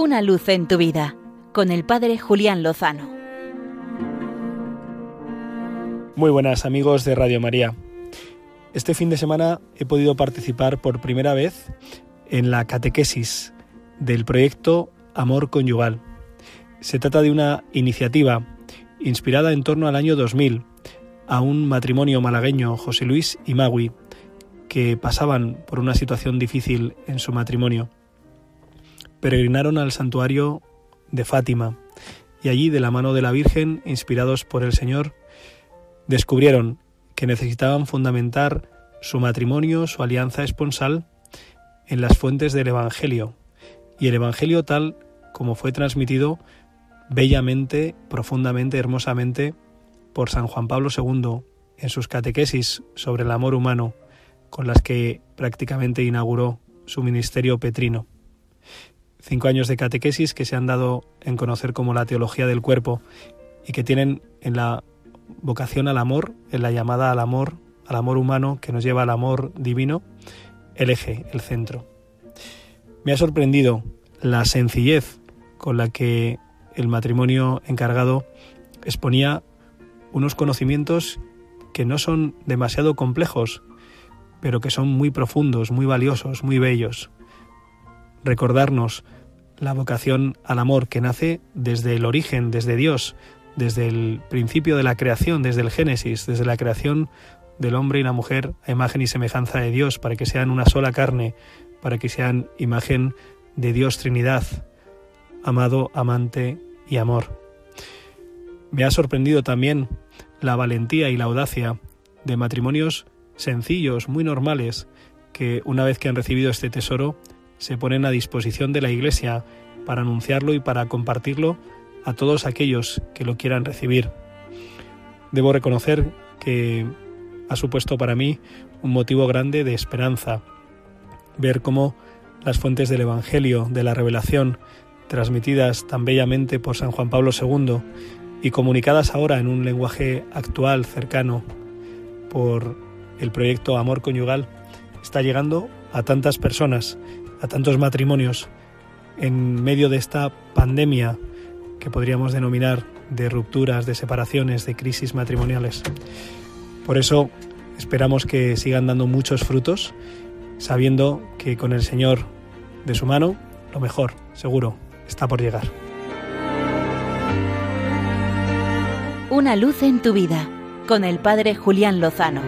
Una luz en tu vida con el Padre Julián Lozano. Muy buenas amigos de Radio María. Este fin de semana he podido participar por primera vez en la catequesis del proyecto Amor Conyugal. Se trata de una iniciativa inspirada en torno al año 2000 a un matrimonio malagueño, José Luis y Magui, que pasaban por una situación difícil en su matrimonio. Peregrinaron al santuario de Fátima y allí, de la mano de la Virgen, inspirados por el Señor, descubrieron que necesitaban fundamentar su matrimonio, su alianza esponsal, en las fuentes del Evangelio, y el Evangelio tal como fue transmitido bellamente, profundamente, hermosamente por San Juan Pablo II en sus catequesis sobre el amor humano, con las que prácticamente inauguró su ministerio petrino. Cinco años de catequesis que se han dado en conocer como la teología del cuerpo y que tienen en la vocación al amor, en la llamada al amor, al amor humano que nos lleva al amor divino, el eje, el centro. Me ha sorprendido la sencillez con la que el matrimonio encargado exponía unos conocimientos que no son demasiado complejos, pero que son muy profundos, muy valiosos, muy bellos. Recordarnos la vocación al amor que nace desde el origen, desde Dios, desde el principio de la creación, desde el Génesis, desde la creación del hombre y la mujer a imagen y semejanza de Dios, para que sean una sola carne, para que sean imagen de Dios Trinidad, amado, amante y amor. Me ha sorprendido también la valentía y la audacia de matrimonios sencillos, muy normales, que una vez que han recibido este tesoro, se ponen a disposición de la Iglesia para anunciarlo y para compartirlo a todos aquellos que lo quieran recibir. Debo reconocer que ha supuesto para mí un motivo grande de esperanza, ver cómo las fuentes del Evangelio, de la revelación, transmitidas tan bellamente por San Juan Pablo II y comunicadas ahora en un lenguaje actual, cercano, por el proyecto Amor Conyugal, está llegando a tantas personas, a tantos matrimonios, en medio de esta pandemia que podríamos denominar de rupturas, de separaciones, de crisis matrimoniales. Por eso esperamos que sigan dando muchos frutos, sabiendo que con el Señor de su mano, lo mejor, seguro, está por llegar. Una luz en tu vida, con el Padre Julián Lozano.